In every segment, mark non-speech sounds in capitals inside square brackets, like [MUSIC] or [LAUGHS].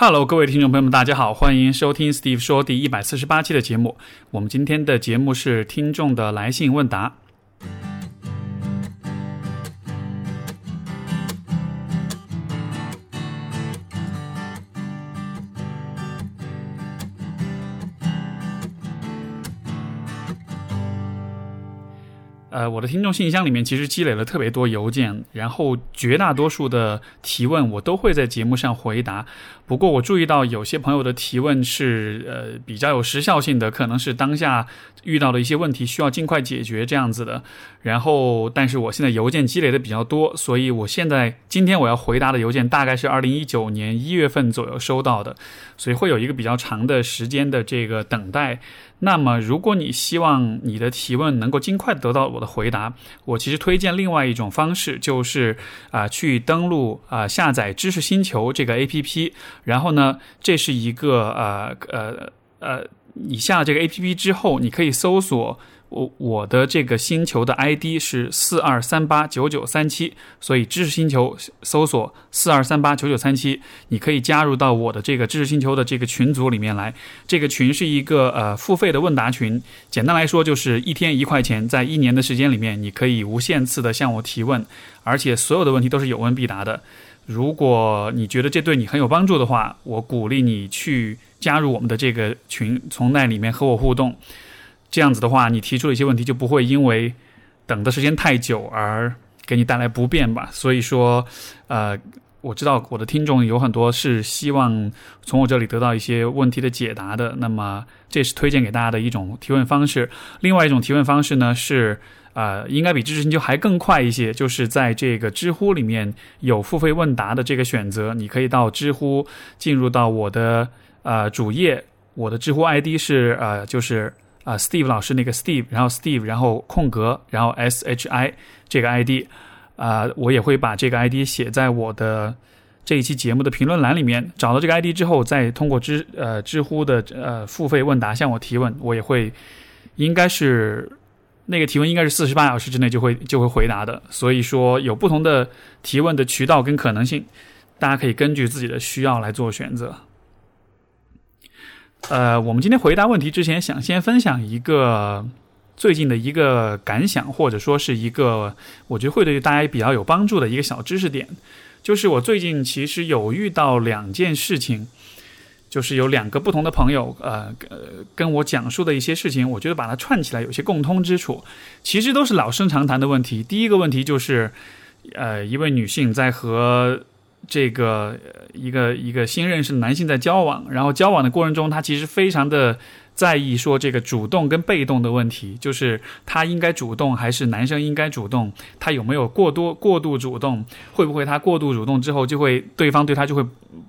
Hello，各位听众朋友们，大家好，欢迎收听 Steve 说第一百四十八期的节目。我们今天的节目是听众的来信问答。我的听众信箱里面其实积累了特别多邮件，然后绝大多数的提问我都会在节目上回答。不过我注意到有些朋友的提问是呃比较有时效性的，可能是当下遇到的一些问题需要尽快解决这样子的。然后，但是我现在邮件积累的比较多，所以我现在今天我要回答的邮件大概是二零一九年一月份左右收到的，所以会有一个比较长的时间的这个等待。那么，如果你希望你的提问能够尽快得到我的回答，我其实推荐另外一种方式，就是啊，去登录啊，下载知识星球这个 A P P，然后呢，这是一个呃呃呃，你下这个 A P P 之后，你可以搜索。我我的这个星球的 ID 是四二三八九九三七，所以知识星球搜索四二三八九九三七，你可以加入到我的这个知识星球的这个群组里面来。这个群是一个呃付费的问答群，简单来说就是一天一块钱，在一年的时间里面，你可以无限次的向我提问，而且所有的问题都是有问必答的。如果你觉得这对你很有帮助的话，我鼓励你去加入我们的这个群，从那里面和我互动。这样子的话，你提出的一些问题就不会因为等的时间太久而给你带来不便吧。所以说，呃，我知道我的听众有很多是希望从我这里得到一些问题的解答的。那么，这是推荐给大家的一种提问方式。另外一种提问方式呢，是呃，应该比知识星球还更快一些，就是在这个知乎里面有付费问答的这个选择，你可以到知乎进入到我的呃主页，我的知乎 ID 是呃就是。啊，Steve 老师那个 Steve，然后 Steve，然后空格，然后 S H I 这个 ID，啊，我也会把这个 ID 写在我的这一期节目的评论栏里面。找到这个 ID 之后，再通过知呃知乎的呃付费问答向我提问，我也会应该是那个提问应该是四十八小时之内就会就会回答的。所以说有不同的提问的渠道跟可能性，大家可以根据自己的需要来做选择。呃，我们今天回答问题之前，想先分享一个最近的一个感想，或者说是一个我觉得会对大家比较有帮助的一个小知识点，就是我最近其实有遇到两件事情，就是有两个不同的朋友，呃呃，跟我讲述的一些事情，我觉得把它串起来有些共通之处，其实都是老生常谈的问题。第一个问题就是，呃，一位女性在和这个一个一个新认识男性在交往，然后交往的过程中，他其实非常的在意说这个主动跟被动的问题，就是他应该主动还是男生应该主动，他有没有过多过度主动，会不会他过度主动之后就会对方对他就会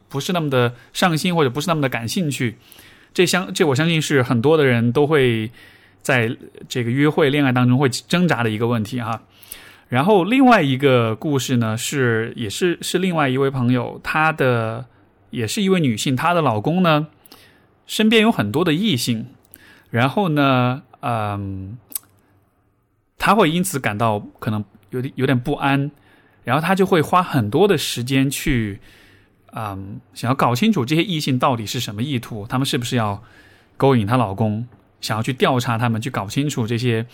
不是那么的上心或者不是那么的感兴趣，这相这我相信是很多的人都会在这个约会恋爱当中会挣扎的一个问题哈。然后另外一个故事呢，是也是是另外一位朋友，她的也是一位女性，她的老公呢身边有很多的异性，然后呢，嗯，她会因此感到可能有点有点不安，然后她就会花很多的时间去，嗯，想要搞清楚这些异性到底是什么意图，他们是不是要勾引她老公，想要去调查他们，去搞清楚这些。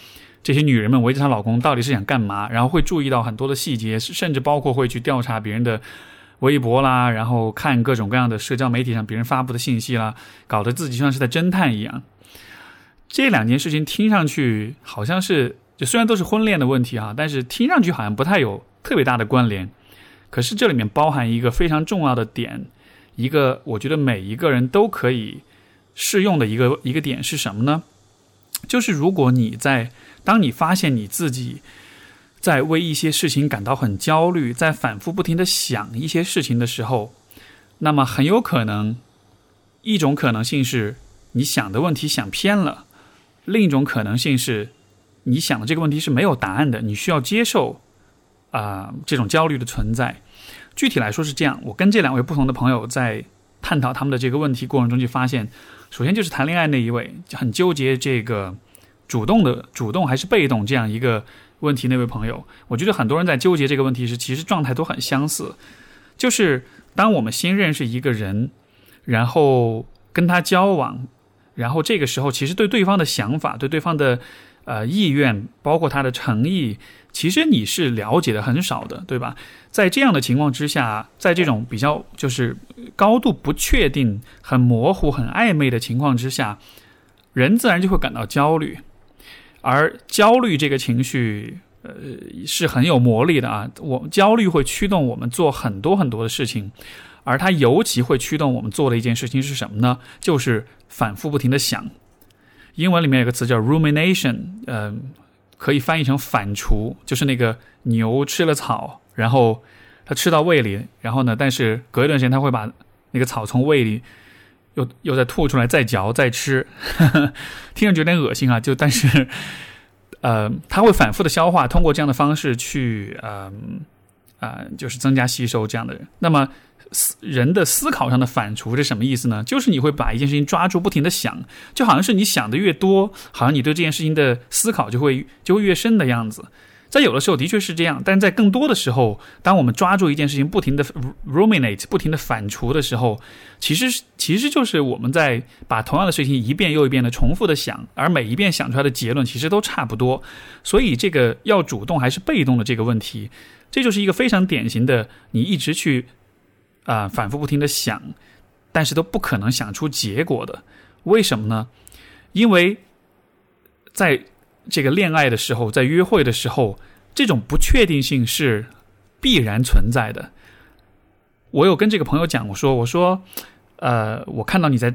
这些女人们围着她老公到底是想干嘛？然后会注意到很多的细节，甚至包括会去调查别人的微博啦，然后看各种各样的社交媒体上别人发布的信息啦，搞得自己像是在侦探一样。这两件事情听上去好像是，就虽然都是婚恋的问题啊，但是听上去好像不太有特别大的关联。可是这里面包含一个非常重要的点，一个我觉得每一个人都可以适用的一个一个点是什么呢？就是如果你在当你发现你自己在为一些事情感到很焦虑，在反复不停的想一些事情的时候，那么很有可能一种可能性是你想的问题想偏了，另一种可能性是你想的这个问题是没有答案的，你需要接受啊这种焦虑的存在。具体来说是这样，我跟这两位不同的朋友在探讨他们的这个问题过程中，就发现，首先就是谈恋爱那一位就很纠结这个。主动的主动还是被动这样一个问题，那位朋友，我觉得很多人在纠结这个问题时，其实状态都很相似。就是当我们新认识一个人，然后跟他交往，然后这个时候其实对对方的想法、对对方的呃意愿，包括他的诚意，其实你是了解的很少的，对吧？在这样的情况之下，在这种比较就是高度不确定、很模糊、很暧昧的情况之下，人自然就会感到焦虑，而焦虑这个情绪。呃，是很有魔力的啊！我焦虑会驱动我们做很多很多的事情，而它尤其会驱动我们做的一件事情是什么呢？就是反复不停的想。英文里面有个词叫 rumination，嗯，可以翻译成反刍，就是那个牛吃了草，然后它吃到胃里，然后呢，但是隔一段时间它会把那个草从胃里又又再吐出来，再嚼再吃，[LAUGHS] 听上去有点恶心啊！就但是。呃，它会反复的消化，通过这样的方式去，呃，啊，就是增加吸收这样的人。那么，思人的思考上的反刍是什么意思呢？就是你会把一件事情抓住，不停的想，就好像是你想的越多，好像你对这件事情的思考就会就会越深的样子。在有的时候的确是这样，但在更多的时候，当我们抓住一件事情，不停的 ruminate，不停的反刍的时候，其实其实就是我们在把同样的事情一遍又一遍的重复的想，而每一遍想出来的结论其实都差不多。所以这个要主动还是被动的这个问题，这就是一个非常典型的，你一直去啊反复不停的想，但是都不可能想出结果的。为什么呢？因为在这个恋爱的时候，在约会的时候，这种不确定性是必然存在的。我有跟这个朋友讲，我说，我说，呃，我看到你在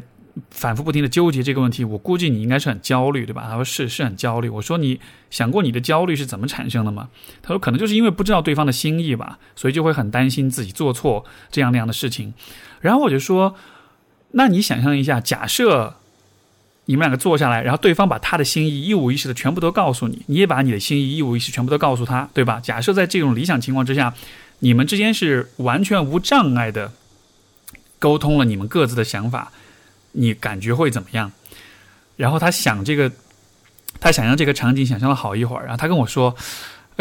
反复不停的纠结这个问题，我估计你应该是很焦虑，对吧？他说是，是很焦虑。我说你想过你的焦虑是怎么产生的吗？他说可能就是因为不知道对方的心意吧，所以就会很担心自己做错这样那样的事情。然后我就说，那你想象一下，假设。你们两个坐下来，然后对方把他的心意一五一十的全部都告诉你，你也把你的心意一五一十全部都告诉他，对吧？假设在这种理想情况之下，你们之间是完全无障碍的沟通了你们各自的想法，你感觉会怎么样？然后他想这个，他想象这个场景，想象了好一会儿，然后他跟我说，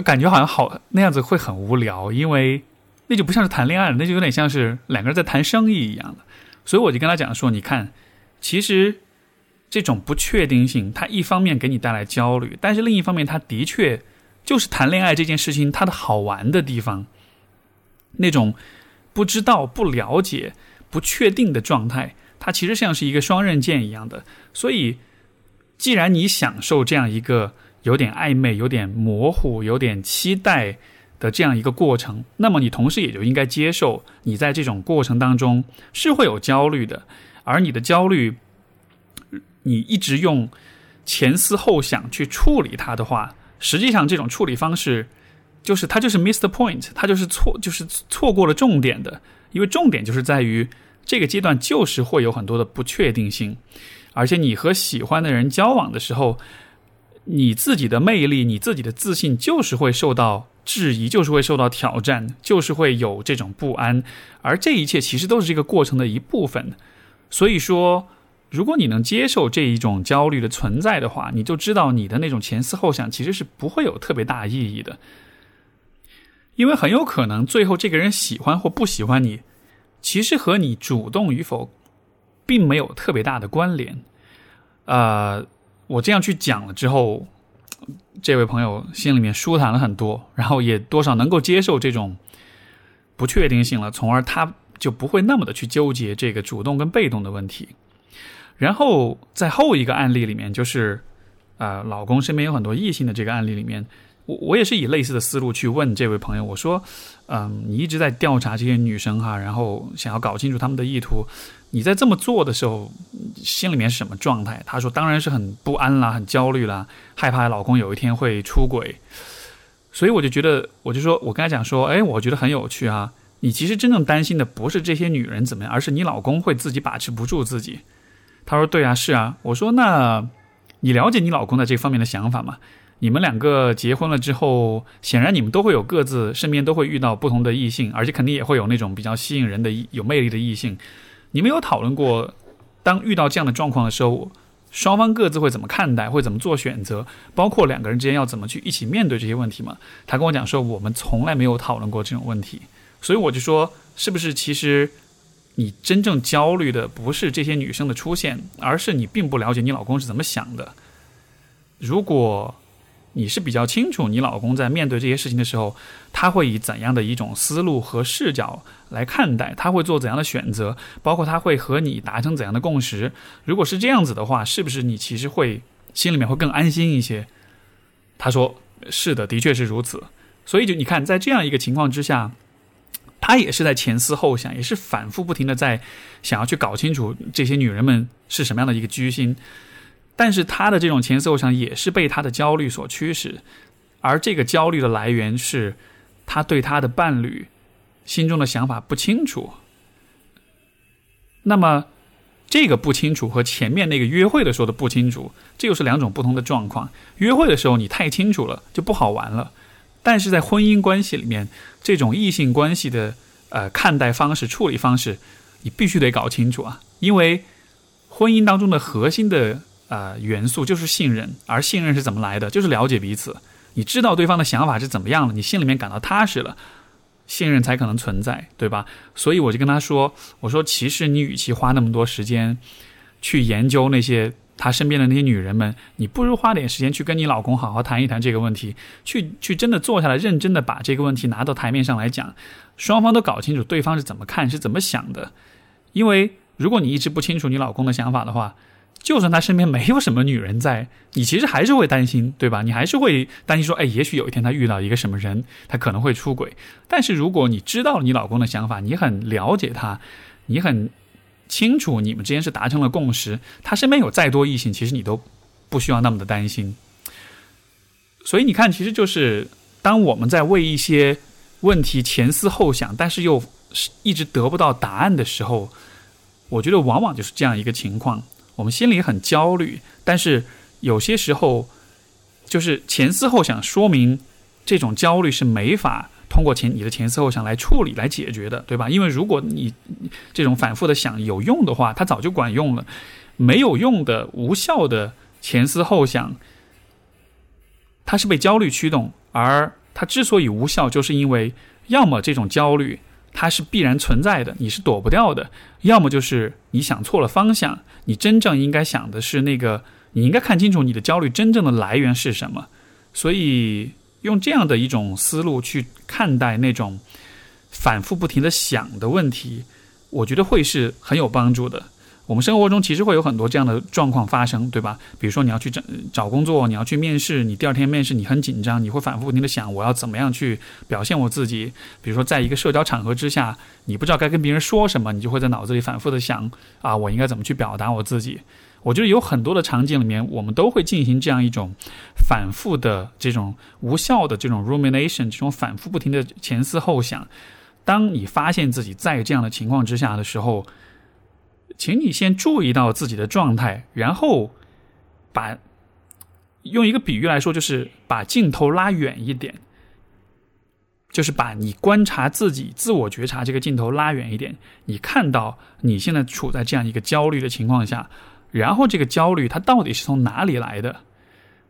感觉好像好那样子会很无聊，因为那就不像是谈恋爱了，那就有点像是两个人在谈生意一样的。所以我就跟他讲说，你看，其实。这种不确定性，它一方面给你带来焦虑，但是另一方面，它的确就是谈恋爱这件事情它的好玩的地方。那种不知道、不了解、不确定的状态，它其实像是一个双刃剑一样的。所以，既然你享受这样一个有点暧昧、有点模糊、有点期待的这样一个过程，那么你同时也就应该接受，你在这种过程当中是会有焦虑的，而你的焦虑。你一直用前思后想去处理它的话，实际上这种处理方式就是它就是 miss the point，它就是错就是错过了重点的。因为重点就是在于这个阶段就是会有很多的不确定性，而且你和喜欢的人交往的时候，你自己的魅力、你自己的自信就是会受到质疑，就是会受到挑战，就是会有这种不安。而这一切其实都是这个过程的一部分。所以说。如果你能接受这一种焦虑的存在的话，你就知道你的那种前思后想其实是不会有特别大意义的，因为很有可能最后这个人喜欢或不喜欢你，其实和你主动与否并没有特别大的关联。呃，我这样去讲了之后，这位朋友心里面舒坦了很多，然后也多少能够接受这种不确定性了，从而他就不会那么的去纠结这个主动跟被动的问题。然后在后一个案例里面，就是，呃，老公身边有很多异性的这个案例里面，我我也是以类似的思路去问这位朋友，我说，嗯，你一直在调查这些女生哈，然后想要搞清楚他们的意图，你在这么做的时候，心里面是什么状态？他说，当然是很不安啦，很焦虑啦，害怕老公有一天会出轨，所以我就觉得，我就说我跟他讲说，哎，我觉得很有趣啊，你其实真正担心的不是这些女人怎么样，而是你老公会自己把持不住自己。他说：“对啊，是啊。”我说：“那你了解你老公的这方面的想法吗？你们两个结婚了之后，显然你们都会有各自身边都会遇到不同的异性，而且肯定也会有那种比较吸引人的、有魅力的异性。你们有讨论过，当遇到这样的状况的时候，双方各自会怎么看待，会怎么做选择？包括两个人之间要怎么去一起面对这些问题吗？”他跟我讲说：“我们从来没有讨论过这种问题。”所以我就说：“是不是其实？”你真正焦虑的不是这些女生的出现，而是你并不了解你老公是怎么想的。如果你是比较清楚你老公在面对这些事情的时候，他会以怎样的一种思路和视角来看待，他会做怎样的选择，包括他会和你达成怎样的共识。如果是这样子的话，是不是你其实会心里面会更安心一些？他说：“是的，的确是如此。”所以就你看，在这样一个情况之下，他也是在前思后想，也是反复不停的在想要去搞清楚这些女人们是什么样的一个居心。但是他的这种前思后想也是被他的焦虑所驱使，而这个焦虑的来源是他对他的伴侣心中的想法不清楚。那么这个不清楚和前面那个约会的时候的不清楚，这又是两种不同的状况。约会的时候你太清楚了就不好玩了，但是在婚姻关系里面，这种异性关系的呃看待方式、处理方式，你必须得搞清楚啊，因为婚姻当中的核心的。呃，元素就是信任，而信任是怎么来的？就是了解彼此，你知道对方的想法是怎么样了，你心里面感到踏实了，信任才可能存在，对吧？所以我就跟他说：“我说，其实你与其花那么多时间去研究那些他身边的那些女人们，你不如花点时间去跟你老公好好谈一谈这个问题，去去真的坐下来，认真的把这个问题拿到台面上来讲，双方都搞清楚对方是怎么看，是怎么想的。因为如果你一直不清楚你老公的想法的话，就算他身边没有什么女人在，你其实还是会担心，对吧？你还是会担心说，哎，也许有一天他遇到一个什么人，他可能会出轨。但是如果你知道你老公的想法，你很了解他，你很清楚你们之间是达成了共识，他身边有再多异性，其实你都不需要那么的担心。所以你看，其实就是当我们在为一些问题前思后想，但是又一直得不到答案的时候，我觉得往往就是这样一个情况。我们心里很焦虑，但是有些时候就是前思后想，说明这种焦虑是没法通过前你的前思后想来处理、来解决的，对吧？因为如果你这种反复的想有用的话，它早就管用了；没有用的、无效的前思后想，它是被焦虑驱动，而它之所以无效，就是因为要么这种焦虑。它是必然存在的，你是躲不掉的。要么就是你想错了方向，你真正应该想的是那个，你应该看清楚你的焦虑真正的来源是什么。所以用这样的一种思路去看待那种反复不停的想的问题，我觉得会是很有帮助的。我们生活中其实会有很多这样的状况发生，对吧？比如说你要去找找工作，你要去面试，你第二天面试你很紧张，你会反复不停的想我要怎么样去表现我自己。比如说在一个社交场合之下，你不知道该跟别人说什么，你就会在脑子里反复的想啊，我应该怎么去表达我自己？我觉得有很多的场景里面，我们都会进行这样一种反复的这种无效的这种 rumination，这种反复不停的前思后想。当你发现自己在这样的情况之下的时候，请你先注意到自己的状态，然后把用一个比喻来说，就是把镜头拉远一点，就是把你观察自己、自我觉察这个镜头拉远一点。你看到你现在处在这样一个焦虑的情况下，然后这个焦虑它到底是从哪里来的？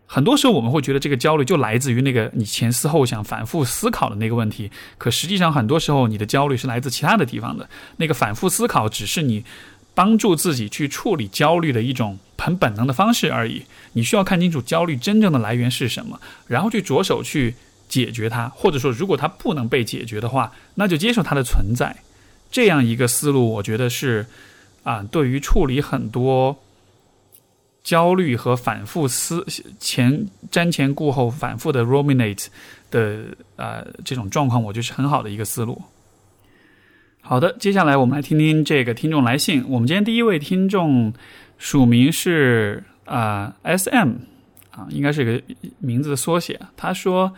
很多时候我们会觉得这个焦虑就来自于那个你前思后想、反复思考的那个问题，可实际上很多时候你的焦虑是来自其他的地方的。那个反复思考只是你。帮助自己去处理焦虑的一种很本能的方式而已。你需要看清楚焦虑真正的来源是什么，然后去着手去解决它，或者说，如果它不能被解决的话，那就接受它的存在。这样一个思路，我觉得是啊，对于处理很多焦虑和反复思前瞻前顾后、反复的 ruminate 的啊这种状况，我觉得是很好的一个思路。好的，接下来我们来听听这个听众来信。我们今天第一位听众署名是啊 S M 啊，应该是个名字的缩写。他说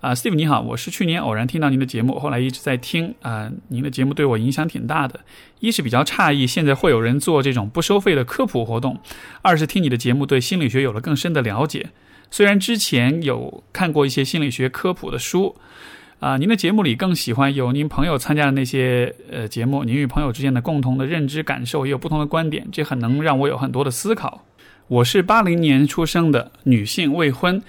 啊，Steve 你好，我是去年偶然听到您的节目，后来一直在听啊，您的节目对我影响挺大的。一是比较诧异，现在会有人做这种不收费的科普活动；二是听你的节目对心理学有了更深的了解。虽然之前有看过一些心理学科普的书。啊，您的节目里更喜欢有您朋友参加的那些呃节目，您与朋友之间的共同的认知感受也有不同的观点，这很能让我有很多的思考。我是八零年出生的女性，未婚，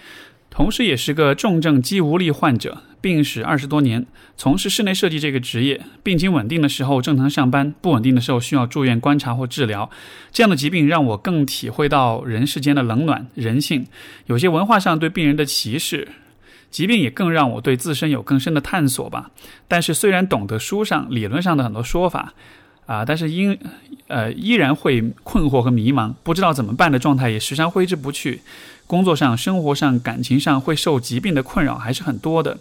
同时也是个重症肌无力患者，病史二十多年，从事室内设计这个职业，病情稳定的时候正常上班，不稳定的时候需要住院观察或治疗。这样的疾病让我更体会到人世间的冷暖、人性，有些文化上对病人的歧视。疾病也更让我对自身有更深的探索吧。但是虽然懂得书上理论上的很多说法，啊，但是因呃依然会困惑和迷茫，不知道怎么办的状态也时常挥之不去。工作上、生活上、感情上会受疾病的困扰还是很多的。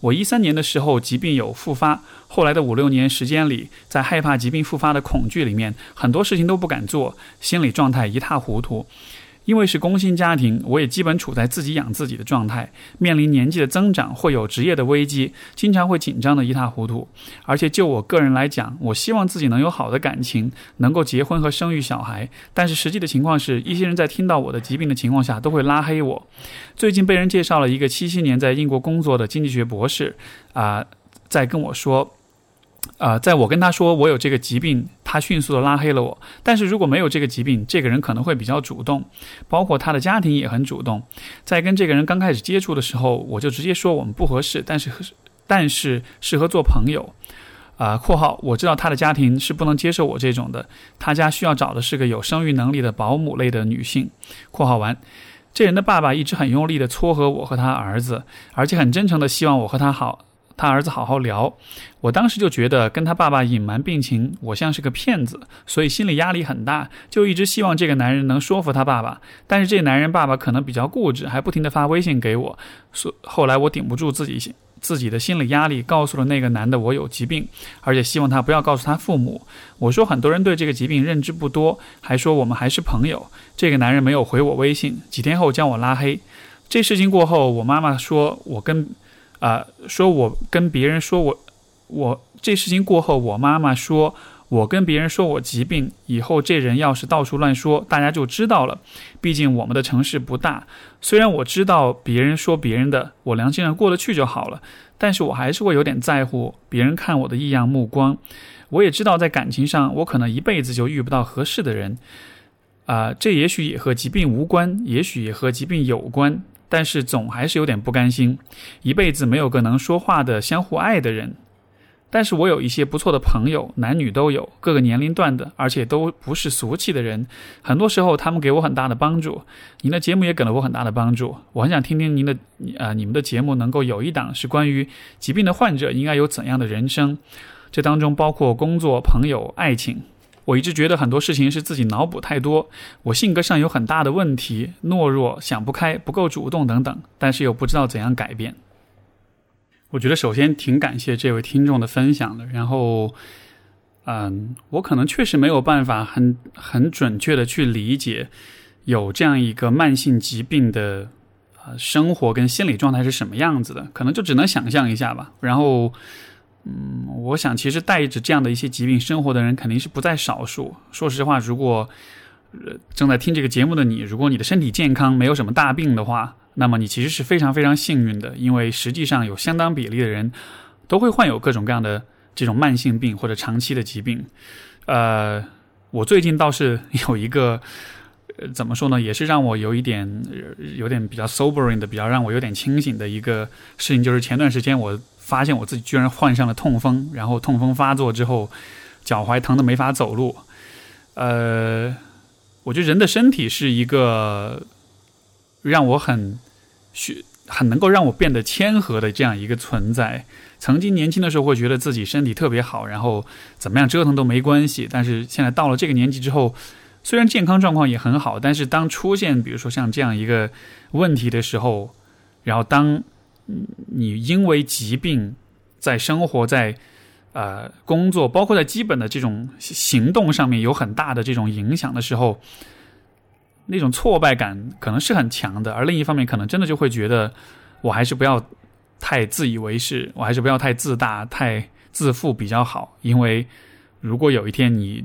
我一三年的时候疾病有复发，后来的五六年时间里，在害怕疾病复发的恐惧里面，很多事情都不敢做，心理状态一塌糊涂。因为是工薪家庭，我也基本处在自己养自己的状态，面临年纪的增长，会有职业的危机，经常会紧张的一塌糊涂。而且就我个人来讲，我希望自己能有好的感情，能够结婚和生育小孩。但是实际的情况是，一些人在听到我的疾病的情况下，都会拉黑我。最近被人介绍了一个七七年在英国工作的经济学博士，啊，在跟我说。啊，在我跟他说我有这个疾病，他迅速的拉黑了我。但是如果没有这个疾病，这个人可能会比较主动，包括他的家庭也很主动。在跟这个人刚开始接触的时候，我就直接说我们不合适，但是但是适合做朋友。啊，括号我知道他的家庭是不能接受我这种的，他家需要找的是个有生育能力的保姆类的女性。括号完，这人的爸爸一直很用力的撮合我和他儿子，而且很真诚的希望我和他好。他儿子好好聊，我当时就觉得跟他爸爸隐瞒病情，我像是个骗子，所以心里压力很大，就一直希望这个男人能说服他爸爸。但是这男人爸爸可能比较固执，还不停的发微信给我。所后来我顶不住自己自己的心理压力，告诉了那个男的我有疾病，而且希望他不要告诉他父母。我说很多人对这个疾病认知不多，还说我们还是朋友。这个男人没有回我微信，几天后将我拉黑。这事情过后，我妈妈说我跟。啊，说我跟别人说我，我这事情过后，我妈妈说我跟别人说我疾病以后，这人要是到处乱说，大家就知道了。毕竟我们的城市不大，虽然我知道别人说别人的，我良心上过得去就好了，但是我还是会有点在乎别人看我的异样目光。我也知道在感情上，我可能一辈子就遇不到合适的人。啊，这也许也和疾病无关，也许也和疾病有关。但是总还是有点不甘心，一辈子没有个能说话的、相互爱的人。但是我有一些不错的朋友，男女都有，各个年龄段的，而且都不是俗气的人。很多时候他们给我很大的帮助，您的节目也给了我很大的帮助。我很想听听您的，呃，你们的节目能够有一档是关于疾病的患者应该有怎样的人生，这当中包括工作、朋友、爱情。我一直觉得很多事情是自己脑补太多，我性格上有很大的问题，懦弱、想不开、不够主动等等，但是又不知道怎样改变。我觉得首先挺感谢这位听众的分享的，然后，嗯，我可能确实没有办法很很准确的去理解有这样一个慢性疾病的呃生活跟心理状态是什么样子的，可能就只能想象一下吧，然后。嗯，我想其实带着这样的一些疾病生活的人肯定是不在少数。说实话，如果呃正在听这个节目的你，如果你的身体健康，没有什么大病的话，那么你其实是非常非常幸运的，因为实际上有相当比例的人都会患有各种各样的这种慢性病或者长期的疾病。呃，我最近倒是 [LAUGHS] 有一个，呃，怎么说呢，也是让我有一点有点比较 sobering 的，比较让我有点清醒的一个事情，就是前段时间我。发现我自己居然患上了痛风，然后痛风发作之后，脚踝疼的没法走路。呃，我觉得人的身体是一个让我很学很能够让我变得谦和的这样一个存在。曾经年轻的时候会觉得自己身体特别好，然后怎么样折腾都没关系。但是现在到了这个年纪之后，虽然健康状况也很好，但是当出现比如说像这样一个问题的时候，然后当。你因为疾病，在生活在呃工作，包括在基本的这种行动上面有很大的这种影响的时候，那种挫败感可能是很强的。而另一方面，可能真的就会觉得，我还是不要太自以为是，我还是不要太自大、太自负比较好。因为如果有一天你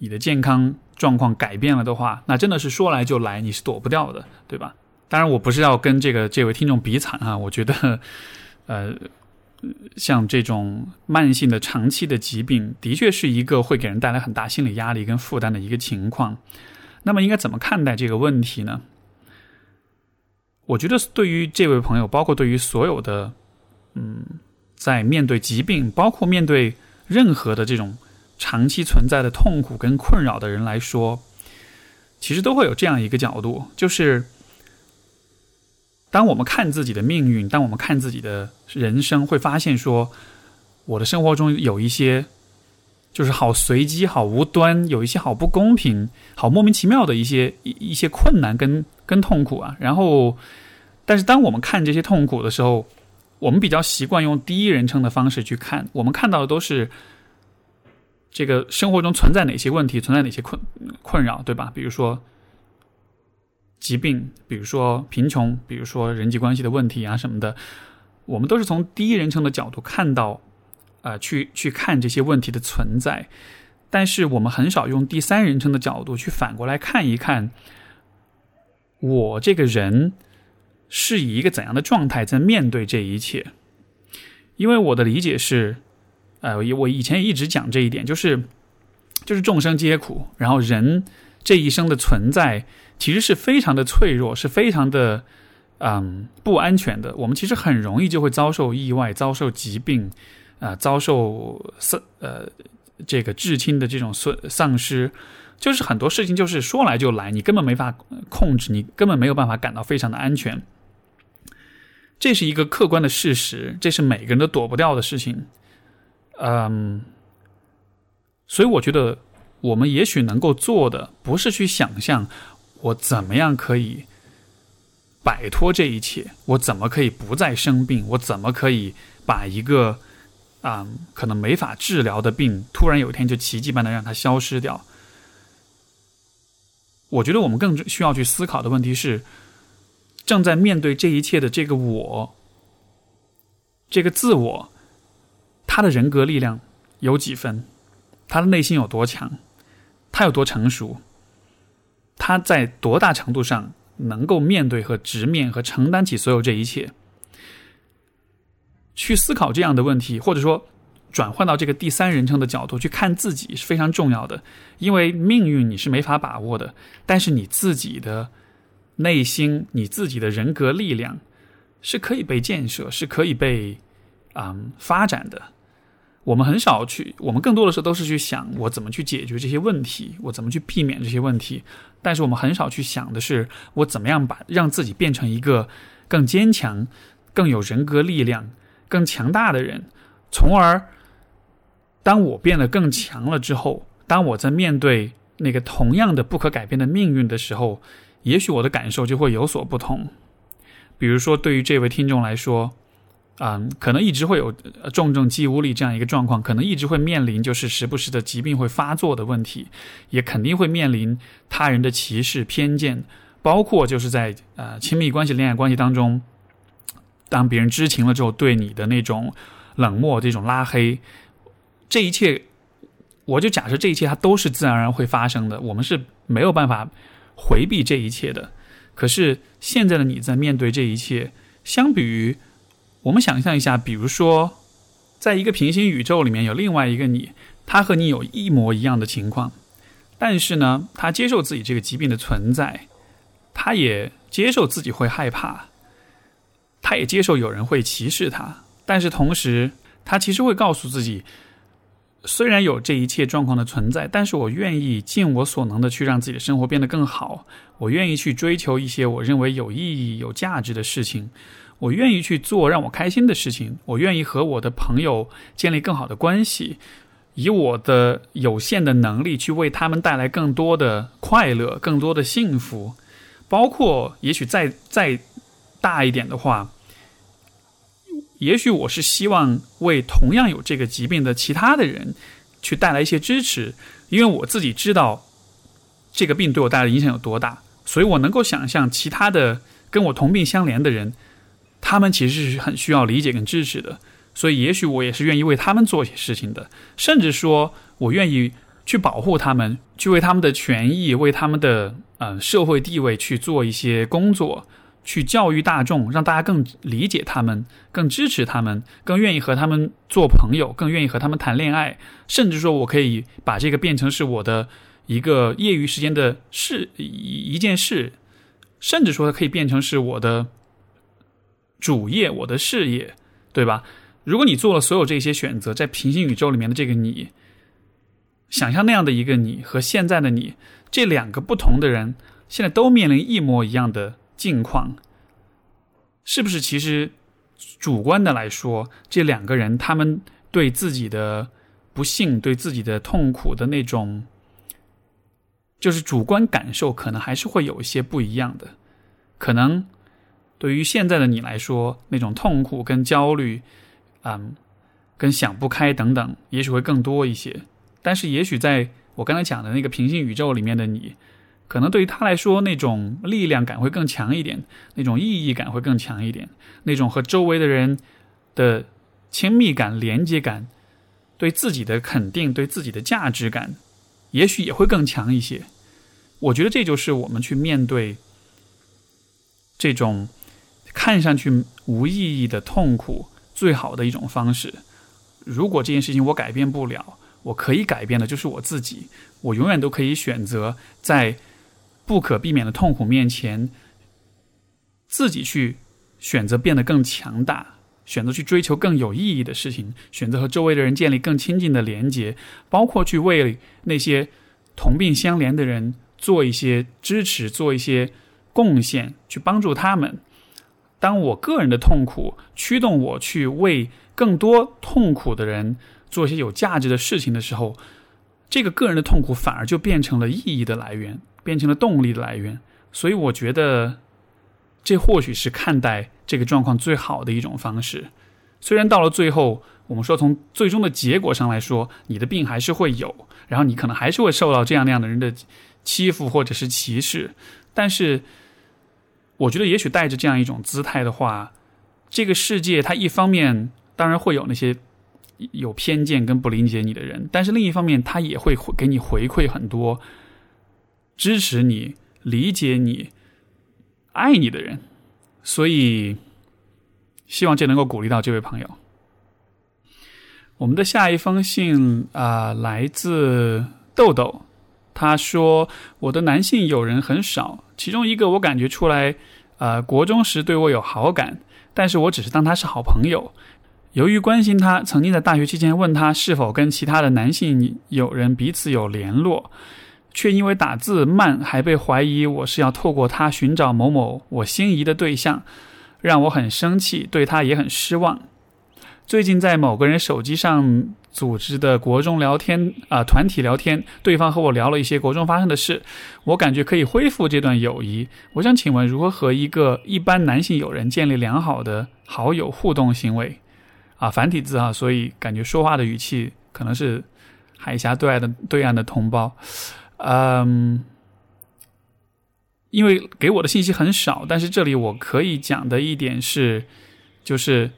你的健康状况改变了的话，那真的是说来就来，你是躲不掉的，对吧？当然，我不是要跟这个这位听众比惨啊！我觉得，呃，像这种慢性的、长期的疾病，的确是一个会给人带来很大心理压力跟负担的一个情况。那么，应该怎么看待这个问题呢？我觉得对于这位朋友，包括对于所有的，嗯，在面对疾病，包括面对任何的这种长期存在的痛苦跟困扰的人来说，其实都会有这样一个角度，就是当我们看自己的命运，当我们看自己的人生，会发现说，我的生活中有一些。就是好随机、好无端，有一些好不公平、好莫名其妙的一些一一些困难跟跟痛苦啊。然后，但是当我们看这些痛苦的时候，我们比较习惯用第一人称的方式去看，我们看到的都是这个生活中存在哪些问题，存在哪些困困扰，对吧？比如说疾病，比如说贫穷，比如说人际关系的问题啊什么的，我们都是从第一人称的角度看到。啊，去去看这些问题的存在，但是我们很少用第三人称的角度去反过来看一看，我这个人是以一个怎样的状态在面对这一切？因为我的理解是，呃，我以前也一直讲这一点，就是就是众生皆苦，然后人这一生的存在其实是非常的脆弱，是非常的嗯不安全的。我们其实很容易就会遭受意外，遭受疾病。啊，遭受丧呃这个至亲的这种损丧失，就是很多事情就是说来就来，你根本没法控制，你根本没有办法感到非常的安全。这是一个客观的事实，这是每个人都躲不掉的事情。嗯，所以我觉得我们也许能够做的，不是去想象我怎么样可以摆脱这一切，我怎么可以不再生病，我怎么可以把一个。啊，可能没法治疗的病，突然有一天就奇迹般的让它消失掉。我觉得我们更需要去思考的问题是：正在面对这一切的这个我，这个自我，他的人格力量有几分？他的内心有多强？他有多成熟？他在多大程度上能够面对和直面和承担起所有这一切？去思考这样的问题，或者说转换到这个第三人称的角度去看自己是非常重要的。因为命运你是没法把握的，但是你自己的内心、你自己的人格力量是可以被建设，是可以被啊发展的。我们很少去，我们更多的时候都是去想我怎么去解决这些问题，我怎么去避免这些问题。但是我们很少去想的是，我怎么样把让自己变成一个更坚强、更有人格力量。更强大的人，从而，当我变得更强了之后，当我在面对那个同样的不可改变的命运的时候，也许我的感受就会有所不同。比如说，对于这位听众来说，嗯，可能一直会有重症肌无力这样一个状况，可能一直会面临就是时不时的疾病会发作的问题，也肯定会面临他人的歧视偏见，包括就是在呃亲密关系、恋爱关系当中。当别人知情了之后，对你的那种冷漠、这种拉黑，这一切，我就假设这一切它都是自然而然会发生的，我们是没有办法回避这一切的。可是现在的你在面对这一切，相比于我们想象一下，比如说，在一个平行宇宙里面有另外一个你，他和你有一模一样的情况，但是呢，他接受自己这个疾病的存在，他也接受自己会害怕。他也接受有人会歧视他，但是同时，他其实会告诉自己，虽然有这一切状况的存在，但是我愿意尽我所能的去让自己的生活变得更好。我愿意去追求一些我认为有意义、有价值的事情，我愿意去做让我开心的事情，我愿意和我的朋友建立更好的关系，以我的有限的能力去为他们带来更多的快乐、更多的幸福，包括也许再再。大一点的话，也许我是希望为同样有这个疾病的其他的人去带来一些支持，因为我自己知道这个病对我带来的影响有多大，所以我能够想象其他的跟我同病相怜的人，他们其实是很需要理解跟支持的，所以也许我也是愿意为他们做一些事情的，甚至说我愿意去保护他们，去为他们的权益、为他们的呃社会地位去做一些工作。去教育大众，让大家更理解他们，更支持他们，更愿意和他们做朋友，更愿意和他们谈恋爱，甚至说我可以把这个变成是我的一个业余时间的事一一件事，甚至说可以变成是我的主业、我的事业，对吧？如果你做了所有这些选择，在平行宇宙里面的这个你，想象那样的一个你和现在的你，这两个不同的人，现在都面临一模一样的境况，是不是？其实主观的来说，这两个人他们对自己的不幸、对自己的痛苦的那种，就是主观感受，可能还是会有一些不一样的。可能对于现在的你来说，那种痛苦跟焦虑，嗯，跟想不开等等，也许会更多一些。但是，也许在我刚才讲的那个平行宇宙里面的你，可能对于他来说，那种力量感会更强一点，那种意义感会更强一点，那种和周围的人的亲密感、连接感，对自己的肯定、对自己的价值感，也许也会更强一些。我觉得这就是我们去面对这种看上去无意义的痛苦最好的一种方式。如果这件事情我改变不了，我可以改变的就是我自己，我永远都可以选择在不可避免的痛苦面前，自己去选择变得更强大，选择去追求更有意义的事情，选择和周围的人建立更亲近的连接，包括去为那些同病相怜的人做一些支持，做一些贡献，去帮助他们。当我个人的痛苦驱动我去为更多痛苦的人。做一些有价值的事情的时候，这个个人的痛苦反而就变成了意义的来源，变成了动力的来源。所以，我觉得这或许是看待这个状况最好的一种方式。虽然到了最后，我们说从最终的结果上来说，你的病还是会有，然后你可能还是会受到这样那样的人的欺负或者是歧视，但是，我觉得也许带着这样一种姿态的话，这个世界它一方面当然会有那些。有偏见跟不理解你的人，但是另一方面，他也会给你回馈很多支持你、理解你、爱你的人，所以希望这能够鼓励到这位朋友。我们的下一封信啊，来自豆豆，他说：“我的男性友人很少，其中一个我感觉出来，呃，国中时对我有好感，但是我只是当他是好朋友。”由于关心他，曾经在大学期间问他是否跟其他的男性友人彼此有联络，却因为打字慢，还被怀疑我是要透过他寻找某某我心仪的对象，让我很生气，对他也很失望。最近在某个人手机上组织的国中聊天啊团体聊天，对方和我聊了一些国中发生的事，我感觉可以恢复这段友谊。我想请问，如何和一个一般男性友人建立良好的好友互动行为？啊，繁体字啊，所以感觉说话的语气可能是海峡对岸的对岸的同胞，嗯，因为给我的信息很少，但是这里我可以讲的一点是，就是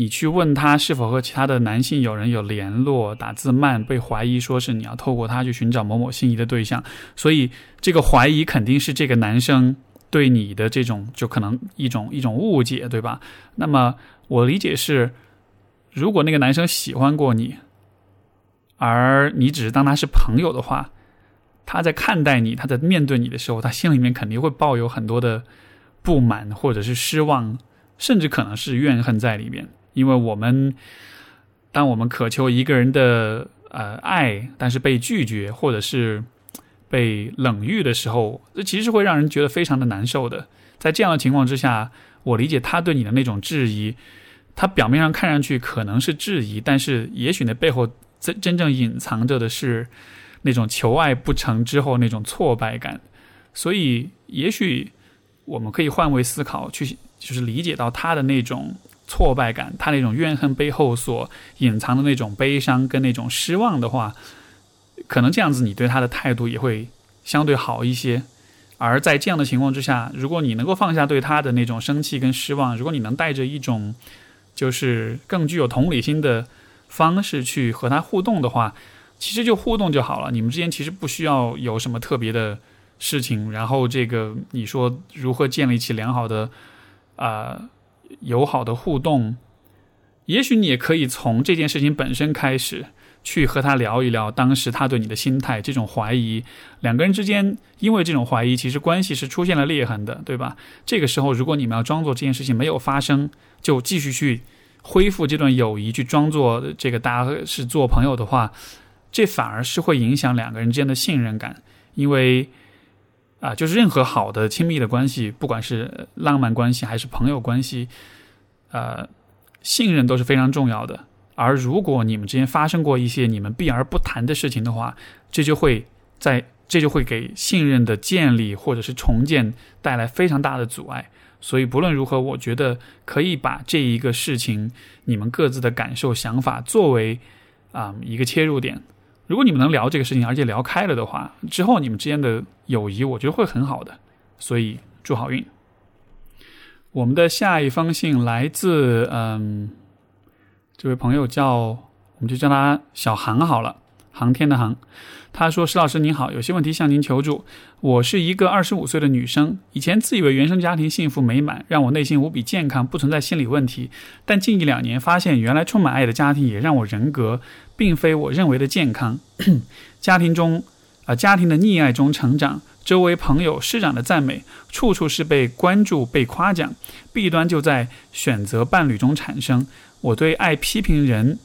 你去问他是否和其他的男性友人有联络，打字慢，被怀疑说是你要透过他去寻找某某心仪的对象，所以这个怀疑肯定是这个男生对你的这种就可能一种一种误解，对吧？那么。我理解是，如果那个男生喜欢过你，而你只是当他是朋友的话，他在看待你、他在面对你的时候，他心里面肯定会抱有很多的不满，或者是失望，甚至可能是怨恨在里面。因为我们，当我们渴求一个人的呃爱，但是被拒绝或者是被冷遇的时候，这其实会让人觉得非常的难受的。在这样的情况之下，我理解他对你的那种质疑。他表面上看上去可能是质疑，但是也许那背后真真正隐藏着的是那种求爱不成之后那种挫败感。所以，也许我们可以换位思考，去就是理解到他的那种挫败感，他那种怨恨背后所隐藏的那种悲伤跟那种失望的话，可能这样子你对他的态度也会相对好一些。而在这样的情况之下，如果你能够放下对他的那种生气跟失望，如果你能带着一种就是更具有同理心的方式去和他互动的话，其实就互动就好了。你们之间其实不需要有什么特别的事情。然后这个你说如何建立起良好的啊友好的互动？也许你也可以从这件事情本身开始，去和他聊一聊当时他对你的心态，这种怀疑，两个人之间因为这种怀疑，其实关系是出现了裂痕的，对吧？这个时候，如果你们要装作这件事情没有发生，就继续去恢复这段友谊，去装作这个大家是做朋友的话，这反而是会影响两个人之间的信任感，因为啊，就是任何好的亲密的关系，不管是浪漫关系还是朋友关系，呃，信任都是非常重要的。而如果你们之间发生过一些你们避而不谈的事情的话，这就会在这就会给信任的建立或者是重建带来非常大的阻碍。所以不论如何，我觉得可以把这一个事情你们各自的感受、想法作为啊一个切入点。如果你们能聊这个事情，而且聊开了的话，之后你们之间的友谊，我觉得会很好的。所以祝好运。我们的下一封信来自嗯。这位朋友叫，我们就叫他小韩好了，航天的航。他说：“石老师您好，有些问题向您求助。我是一个二十五岁的女生，以前自以为原生家庭幸福美满，让我内心无比健康，不存在心理问题。但近一两年发现，原来充满爱的家庭也让我人格并非我认为的健康。[CLEARS THROAT] 家庭中，啊，家庭的溺爱中成长，周围朋友师长的赞美，处处是被关注、被夸奖，弊端就在选择伴侣中产生。”我对爱批评人，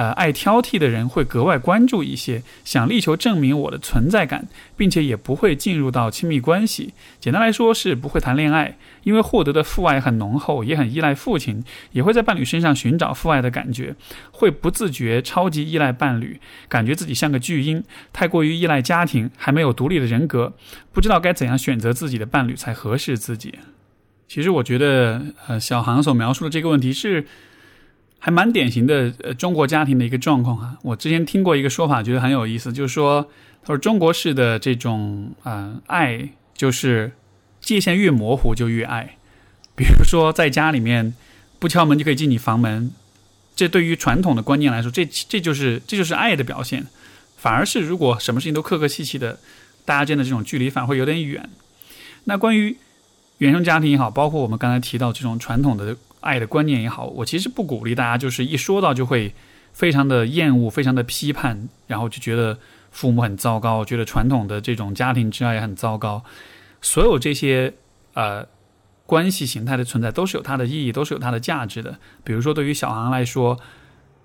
呃，爱挑剔的人会格外关注一些，想力求证明我的存在感，并且也不会进入到亲密关系。简单来说，是不会谈恋爱，因为获得的父爱很浓厚，也很依赖父亲，也会在伴侣身上寻找父爱的感觉，会不自觉超级依赖伴侣，感觉自己像个巨婴，太过于依赖家庭，还没有独立的人格，不知道该怎样选择自己的伴侣才合适自己。其实，我觉得，呃，小航所描述的这个问题是。还蛮典型的，呃，中国家庭的一个状况哈。我之前听过一个说法，觉得很有意思，就是说，他说中国式的这种，呃，爱就是界限越模糊就越爱。比如说，在家里面不敲门就可以进你房门，这对于传统的观念来说，这这就是这就是爱的表现。反而是如果什么事情都客客气气的，大家间的这种距离反而会有点远。那关于原生家庭也好，包括我们刚才提到这种传统的。爱的观念也好，我其实不鼓励大家，就是一说到就会非常的厌恶、非常的批判，然后就觉得父母很糟糕，觉得传统的这种家庭之爱也很糟糕。所有这些呃关系形态的存在都是有它的意义，都是有它的价值的。比如说，对于小航来说，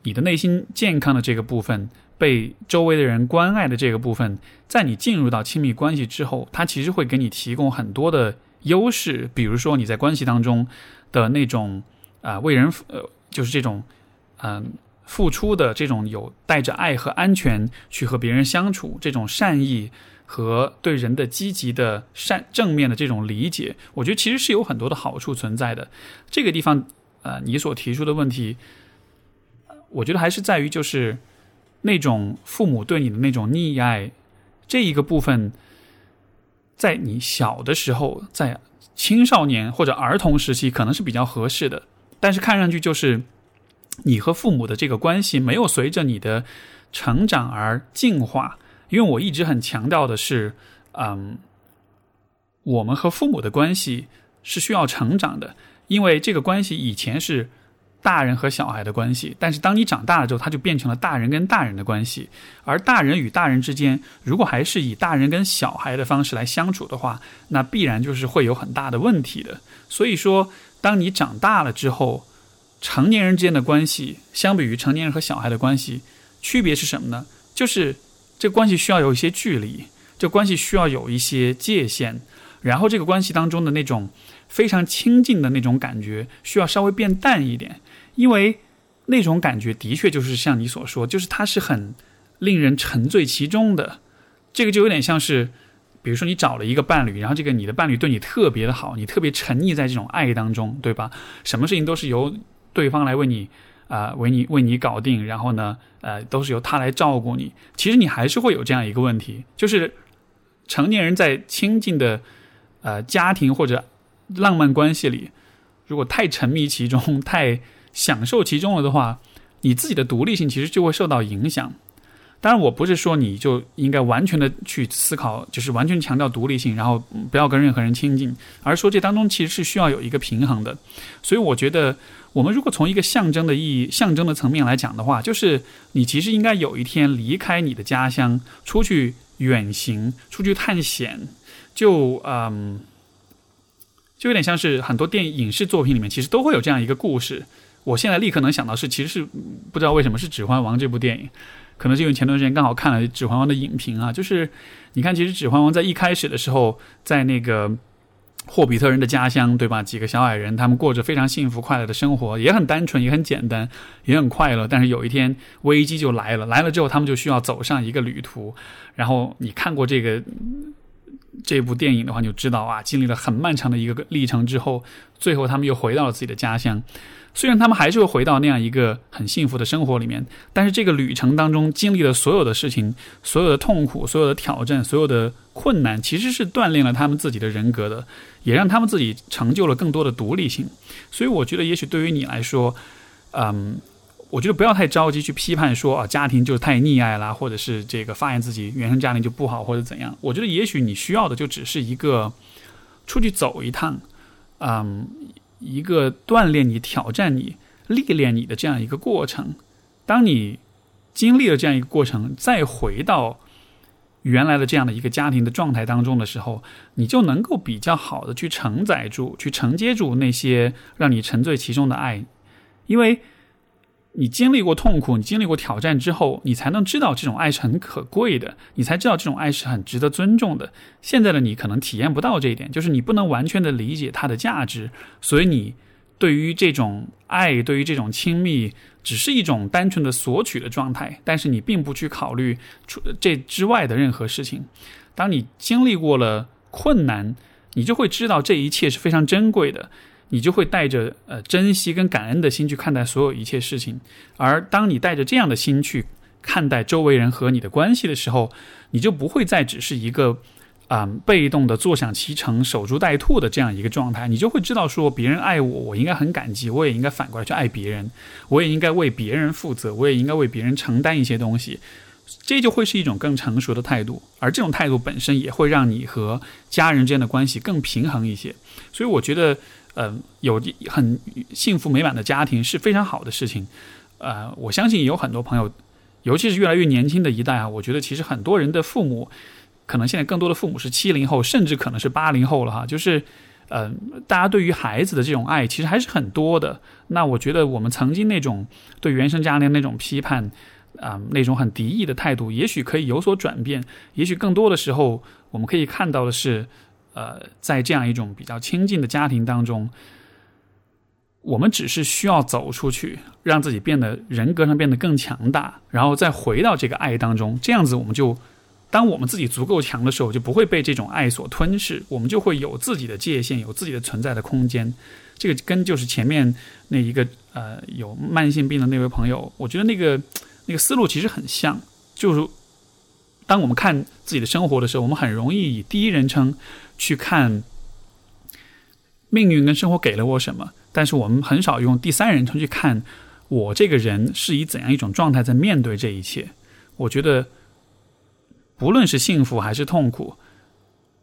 你的内心健康的这个部分，被周围的人关爱的这个部分，在你进入到亲密关系之后，它其实会给你提供很多的优势。比如说你在关系当中。的那种啊，为人呃，就是这种嗯，付出的这种有带着爱和安全去和别人相处，这种善意和对人的积极的善正面的这种理解，我觉得其实是有很多的好处存在的。这个地方呃，你所提出的问题，我觉得还是在于就是那种父母对你的那种溺爱这一个部分，在你小的时候在。青少年或者儿童时期可能是比较合适的，但是看上去就是你和父母的这个关系没有随着你的成长而进化。因为我一直很强调的是，嗯，我们和父母的关系是需要成长的，因为这个关系以前是。大人和小孩的关系，但是当你长大了之后，它就变成了大人跟大人的关系。而大人与大人之间，如果还是以大人跟小孩的方式来相处的话，那必然就是会有很大的问题的。所以说，当你长大了之后，成年人之间的关系，相比于成年人和小孩的关系，区别是什么呢？就是这关系需要有一些距离，这关系需要有一些界限，然后这个关系当中的那种非常亲近的那种感觉，需要稍微变淡一点。因为那种感觉的确就是像你所说，就是它是很令人沉醉其中的。这个就有点像是，比如说你找了一个伴侣，然后这个你的伴侣对你特别的好，你特别沉溺在这种爱当中，对吧？什么事情都是由对方来为你啊，为你为你搞定，然后呢，呃，都是由他来照顾你。其实你还是会有这样一个问题，就是成年人在亲近的呃家庭或者浪漫关系里，如果太沉迷其中，太享受其中了的话，你自己的独立性其实就会受到影响。当然，我不是说你就应该完全的去思考，就是完全强调独立性，然后不要跟任何人亲近，而说这当中其实是需要有一个平衡的。所以，我觉得我们如果从一个象征的意义、象征的层面来讲的话，就是你其实应该有一天离开你的家乡，出去远行，出去探险，就嗯，就有点像是很多电影、影视作品里面其实都会有这样一个故事。我现在立刻能想到是，其实是不知道为什么是《指环王》这部电影。可能是因为前段时间刚好看了《指环王》的影评啊，就是你看，其实《指环王》在一开始的时候，在那个霍比特人的家乡，对吧？几个小矮人，他们过着非常幸福快乐的生活，也很单纯，也很简单，也很快乐。但是有一天危机就来了，来了之后，他们就需要走上一个旅途。然后你看过这个这部电影的话，你就知道啊，经历了很漫长的一个历程之后，最后他们又回到了自己的家乡。虽然他们还是会回到那样一个很幸福的生活里面，但是这个旅程当中经历了所有的事情、所有的痛苦、所有的挑战、所有的困难，其实是锻炼了他们自己的人格的，也让他们自己成就了更多的独立性。所以，我觉得也许对于你来说，嗯，我觉得不要太着急去批判说啊，家庭就是太溺爱啦，或者是这个发现自己原生家庭就不好或者怎样。我觉得也许你需要的就只是一个出去走一趟，嗯。一个锻炼你、挑战你、历练你的这样一个过程。当你经历了这样一个过程，再回到原来的这样的一个家庭的状态当中的时候，你就能够比较好的去承载住、去承接住那些让你沉醉其中的爱，因为。你经历过痛苦，你经历过挑战之后，你才能知道这种爱是很可贵的，你才知道这种爱是很值得尊重的。现在的你可能体验不到这一点，就是你不能完全的理解它的价值，所以你对于这种爱，对于这种亲密，只是一种单纯的索取的状态，但是你并不去考虑除这之外的任何事情。当你经历过了困难，你就会知道这一切是非常珍贵的。你就会带着呃珍惜跟感恩的心去看待所有一切事情，而当你带着这样的心去看待周围人和你的关系的时候，你就不会再只是一个啊被动的坐享其成、守株待兔的这样一个状态。你就会知道说，别人爱我，我应该很感激，我也应该反过来去爱别人，我也应该为别人负责，我也应该为别人承担一些东西。这就会是一种更成熟的态度，而这种态度本身也会让你和家人之间的关系更平衡一些。所以，我觉得。嗯，有很幸福美满的家庭是非常好的事情。呃，我相信有很多朋友，尤其是越来越年轻的一代啊，我觉得其实很多人的父母，可能现在更多的父母是七零后，甚至可能是八零后了哈。就是，嗯，大家对于孩子的这种爱其实还是很多的。那我觉得我们曾经那种对原生家庭那种批判啊，那种很敌意的态度，也许可以有所转变。也许更多的时候，我们可以看到的是。呃，在这样一种比较亲近的家庭当中，我们只是需要走出去，让自己变得人格上变得更强大，然后再回到这个爱当中。这样子，我们就当我们自己足够强的时候，就不会被这种爱所吞噬，我们就会有自己的界限，有自己的存在的空间。这个跟就是前面那一个呃有慢性病的那位朋友，我觉得那个那个思路其实很像，就是。当我们看自己的生活的时候，我们很容易以第一人称去看命运跟生活给了我什么，但是我们很少用第三人称去看我这个人是以怎样一种状态在面对这一切。我觉得，不论是幸福还是痛苦，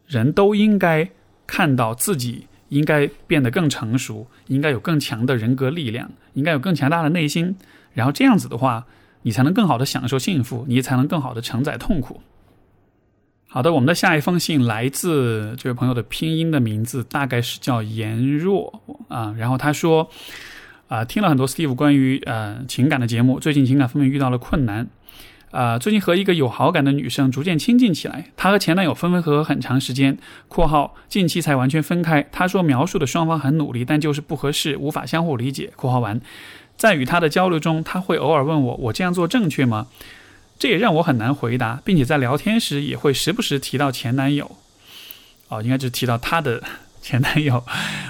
人都应该看到自己应该变得更成熟，应该有更强的人格力量，应该有更强大的内心，然后这样子的话。你才能更好的享受幸福，你才能更好的承载痛苦。好的，我们的下一封信来自这位朋友的拼音的名字大概是叫颜若啊，然后他说啊，听了很多 Steve 关于呃情感的节目，最近情感方面遇到了困难啊，最近和一个有好感的女生逐渐亲近起来，她和前男友分分合合很长时间（括号近期才完全分开）。她说描述的双方很努力，但就是不合适，无法相互理解（括号完）。在与他的交流中，他会偶尔问我：“我这样做正确吗？”这也让我很难回答，并且在聊天时也会时不时提到前男友。哦，应该就是提到他的前男友。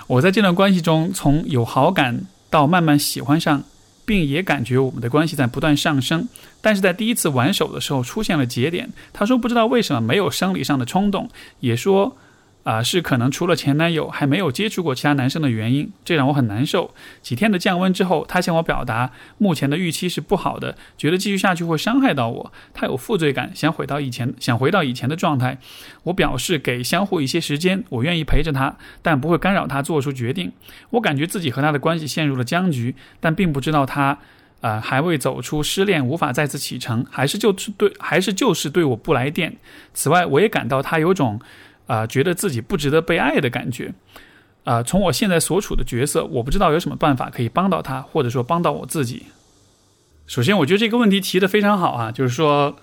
我在这段关系中，从有好感到慢慢喜欢上，并也感觉我们的关系在不断上升。但是在第一次玩手的时候出现了节点。他说不知道为什么没有生理上的冲动，也说啊，是可能除了前男友还没有接触过其他男生的原因，这让我很难受。几天的降温之后，他向我表达目前的预期是不好的，觉得继续下去会伤害到我，他有负罪感，想回到以前，想回到以前的状态。我表示给相互一些时间，我愿意陪着他，但不会干扰他做出决定。我感觉自己和他的关系陷入了僵局，但并不知道他，呃，还未走出失恋，无法再次启程，还是就是对，还是就是对我不来电。此外，我也感到他有种。啊，觉得自己不值得被爱的感觉，啊，从我现在所处的角色，我不知道有什么办法可以帮到他，或者说帮到我自己。首先，我觉得这个问题提的非常好啊，就是说，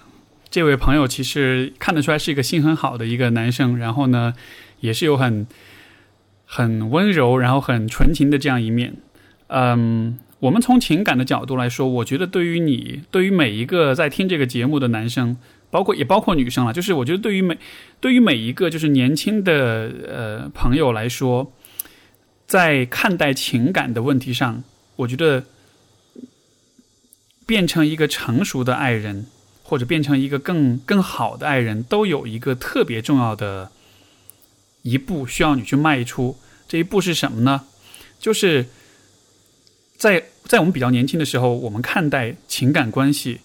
这位朋友其实看得出来是一个心很好的一个男生，然后呢，也是有很很温柔，然后很纯情的这样一面。嗯，我们从情感的角度来说，我觉得对于你，对于每一个在听这个节目的男生。包括也包括女生了，就是我觉得对于每对于每一个就是年轻的呃朋友来说，在看待情感的问题上，我觉得变成一个成熟的爱人，或者变成一个更更好的爱人，都有一个特别重要的一步需要你去迈出。这一步是什么呢？就是在在我们比较年轻的时候，我们看待情感关系。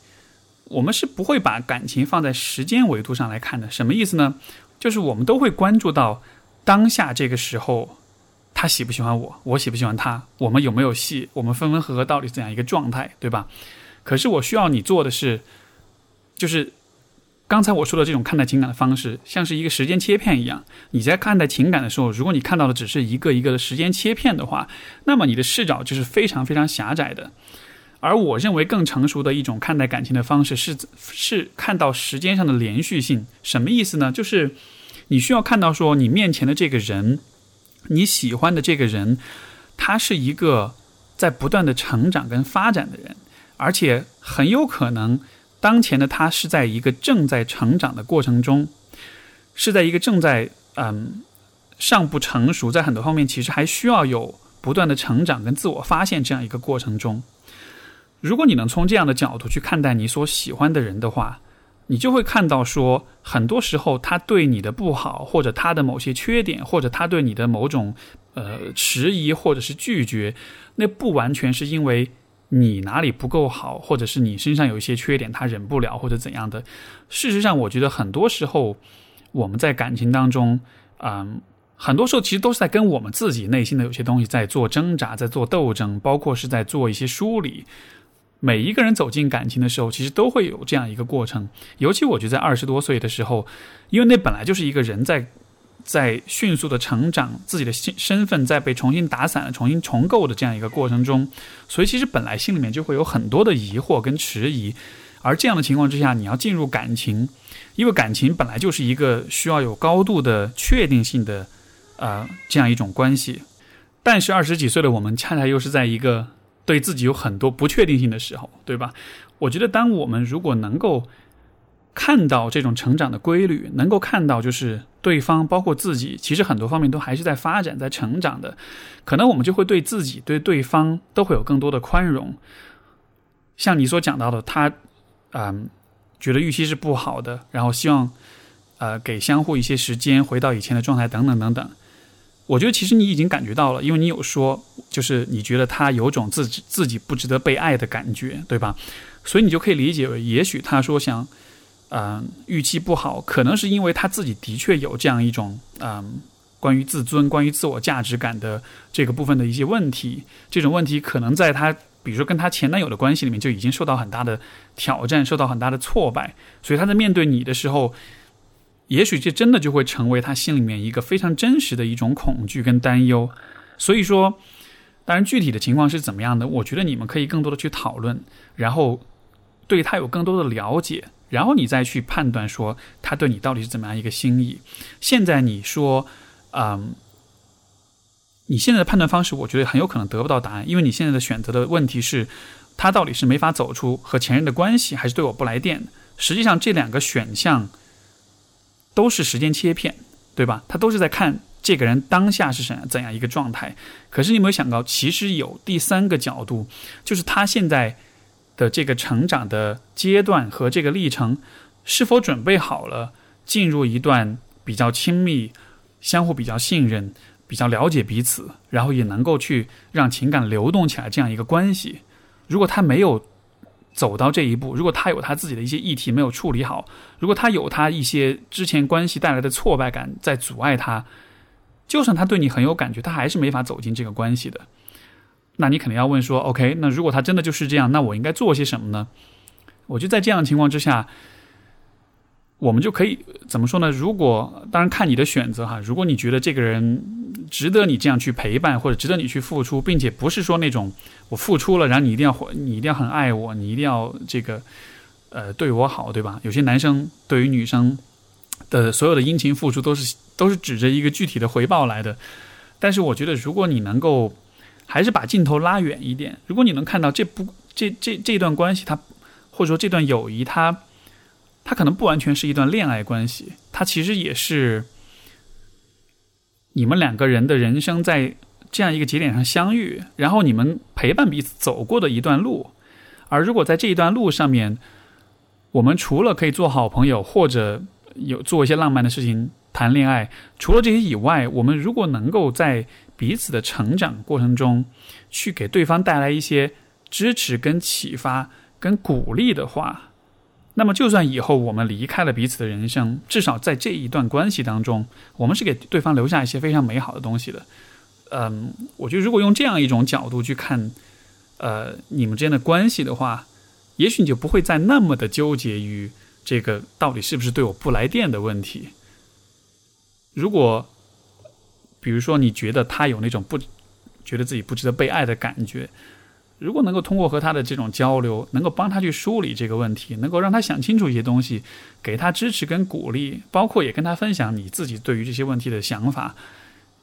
我们是不会把感情放在时间维度上来看的。什么意思呢？就是我们都会关注到当下这个时候，他喜不喜欢我，我喜不喜欢他，我们有没有戏，我们分分合合到底怎样一个状态，对吧？可是我需要你做的是，就是刚才我说的这种看待情感的方式，像是一个时间切片一样。你在看待情感的时候，如果你看到的只是一个一个的时间切片的话，那么你的视角就是非常非常狭窄的。而我认为更成熟的一种看待感情的方式是是看到时间上的连续性。什么意思呢？就是你需要看到说你面前的这个人，你喜欢的这个人，他是一个在不断的成长跟发展的人，而且很有可能当前的他是在一个正在成长的过程中，是在一个正在嗯尚不成熟，在很多方面其实还需要有不断的成长跟自我发现这样一个过程中。如果你能从这样的角度去看待你所喜欢的人的话，你就会看到说，很多时候他对你的不好，或者他的某些缺点，或者他对你的某种呃迟疑或者是拒绝，那不完全是因为你哪里不够好，或者是你身上有一些缺点他忍不了或者怎样的。事实上，我觉得很多时候我们在感情当中，嗯，很多时候其实都是在跟我们自己内心的有些东西在做挣扎，在做斗争，包括是在做一些梳理。每一个人走进感情的时候，其实都会有这样一个过程。尤其我觉得在二十多岁的时候，因为那本来就是一个人在在迅速的成长，自己的身身份在被重新打散、重新重构的这样一个过程中，所以其实本来心里面就会有很多的疑惑跟迟疑。而这样的情况之下，你要进入感情，因为感情本来就是一个需要有高度的确定性的呃这样一种关系。但是二十几岁的我们，恰恰又是在一个。对自己有很多不确定性的时候，对吧？我觉得，当我们如果能够看到这种成长的规律，能够看到就是对方包括自己，其实很多方面都还是在发展、在成长的，可能我们就会对自己、对对方都会有更多的宽容。像你所讲到的，他嗯觉得预期是不好的，然后希望呃给相互一些时间，回到以前的状态，等等等等。我觉得其实你已经感觉到了，因为你有说，就是你觉得他有种自己自己不值得被爱的感觉，对吧？所以你就可以理解为，也许他说想，嗯，预期不好，可能是因为他自己的确有这样一种，嗯，关于自尊、关于自我价值感的这个部分的一些问题。这种问题可能在他，比如说跟他前男友的关系里面就已经受到很大的挑战，受到很大的挫败，所以他在面对你的时候。也许这真的就会成为他心里面一个非常真实的一种恐惧跟担忧，所以说，当然具体的情况是怎么样的，我觉得你们可以更多的去讨论，然后对他有更多的了解，然后你再去判断说他对你到底是怎么样一个心意。现在你说，嗯，你现在的判断方式，我觉得很有可能得不到答案，因为你现在的选择的问题是，他到底是没法走出和前任的关系，还是对我不来电？实际上这两个选项。都是时间切片，对吧？他都是在看这个人当下是怎怎样一个状态。可是你有没有想到，其实有第三个角度，就是他现在的这个成长的阶段和这个历程，是否准备好了进入一段比较亲密、相互比较信任、比较了解彼此，然后也能够去让情感流动起来这样一个关系。如果他没有走到这一步，如果他有他自己的一些议题没有处理好，如果他有他一些之前关系带来的挫败感在阻碍他，就算他对你很有感觉，他还是没法走进这个关系的。那你肯定要问说，OK，那如果他真的就是这样，那我应该做些什么呢？我就在这样的情况之下，我们就可以怎么说呢？如果当然看你的选择哈，如果你觉得这个人值得你这样去陪伴，或者值得你去付出，并且不是说那种我付出了，然后你一定要你一定要很爱我，你一定要这个呃对我好，对吧？有些男生对于女生的所有的殷勤付出都是都是指着一个具体的回报来的。但是我觉得，如果你能够还是把镜头拉远一点，如果你能看到这不这这这段关系它。或者说这段友谊，它，它它可能不完全是一段恋爱关系，它其实也是你们两个人的人生在这样一个节点上相遇，然后你们陪伴彼此走过的一段路。而如果在这一段路上面，我们除了可以做好朋友，或者有做一些浪漫的事情，谈恋爱，除了这些以外，我们如果能够在彼此的成长过程中，去给对方带来一些支持跟启发。跟鼓励的话，那么就算以后我们离开了彼此的人生，至少在这一段关系当中，我们是给对方留下一些非常美好的东西的。嗯，我觉得如果用这样一种角度去看，呃，你们之间的关系的话，也许你就不会再那么的纠结于这个到底是不是对我不来电的问题。如果，比如说你觉得他有那种不觉得自己不值得被爱的感觉。如果能够通过和他的这种交流，能够帮他去梳理这个问题，能够让他想清楚一些东西，给他支持跟鼓励，包括也跟他分享你自己对于这些问题的想法，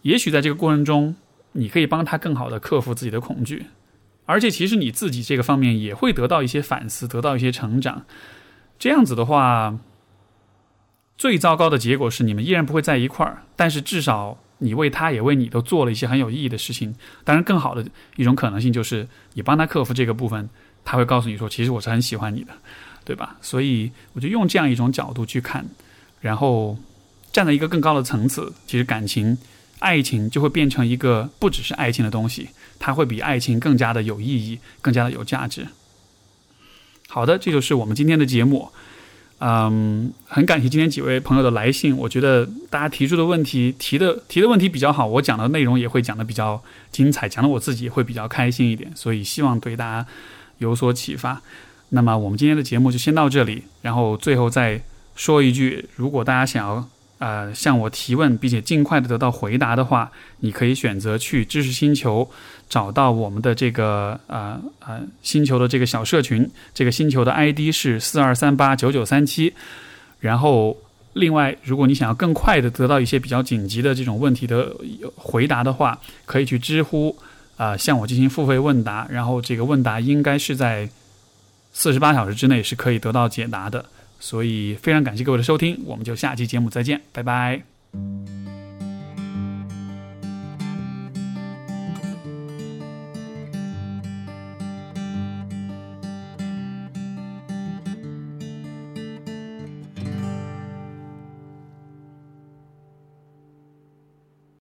也许在这个过程中，你可以帮他更好的克服自己的恐惧，而且其实你自己这个方面也会得到一些反思，得到一些成长。这样子的话，最糟糕的结果是你们依然不会在一块儿，但是至少。你为他也为你都做了一些很有意义的事情，当然更好的一种可能性就是你帮他克服这个部分，他会告诉你说，其实我是很喜欢你的，对吧？所以我就用这样一种角度去看，然后站在一个更高的层次，其实感情、爱情就会变成一个不只是爱情的东西，它会比爱情更加的有意义，更加的有价值。好的，这就是我们今天的节目。嗯，很感谢今天几位朋友的来信。我觉得大家提出的问题提的提的问题比较好，我讲的内容也会讲的比较精彩，讲的我自己会比较开心一点。所以希望对大家有所启发。那么我们今天的节目就先到这里，然后最后再说一句：如果大家想要。呃，向我提问，并且尽快的得到回答的话，你可以选择去知识星球，找到我们的这个呃呃星球的这个小社群，这个星球的 ID 是四二三八九九三七。然后，另外，如果你想要更快的得到一些比较紧急的这种问题的回答的话，可以去知乎啊向我进行付费问答，然后这个问答应该是在四十八小时之内是可以得到解答的。所以非常感谢各位的收听我们就下期节目再见拜拜。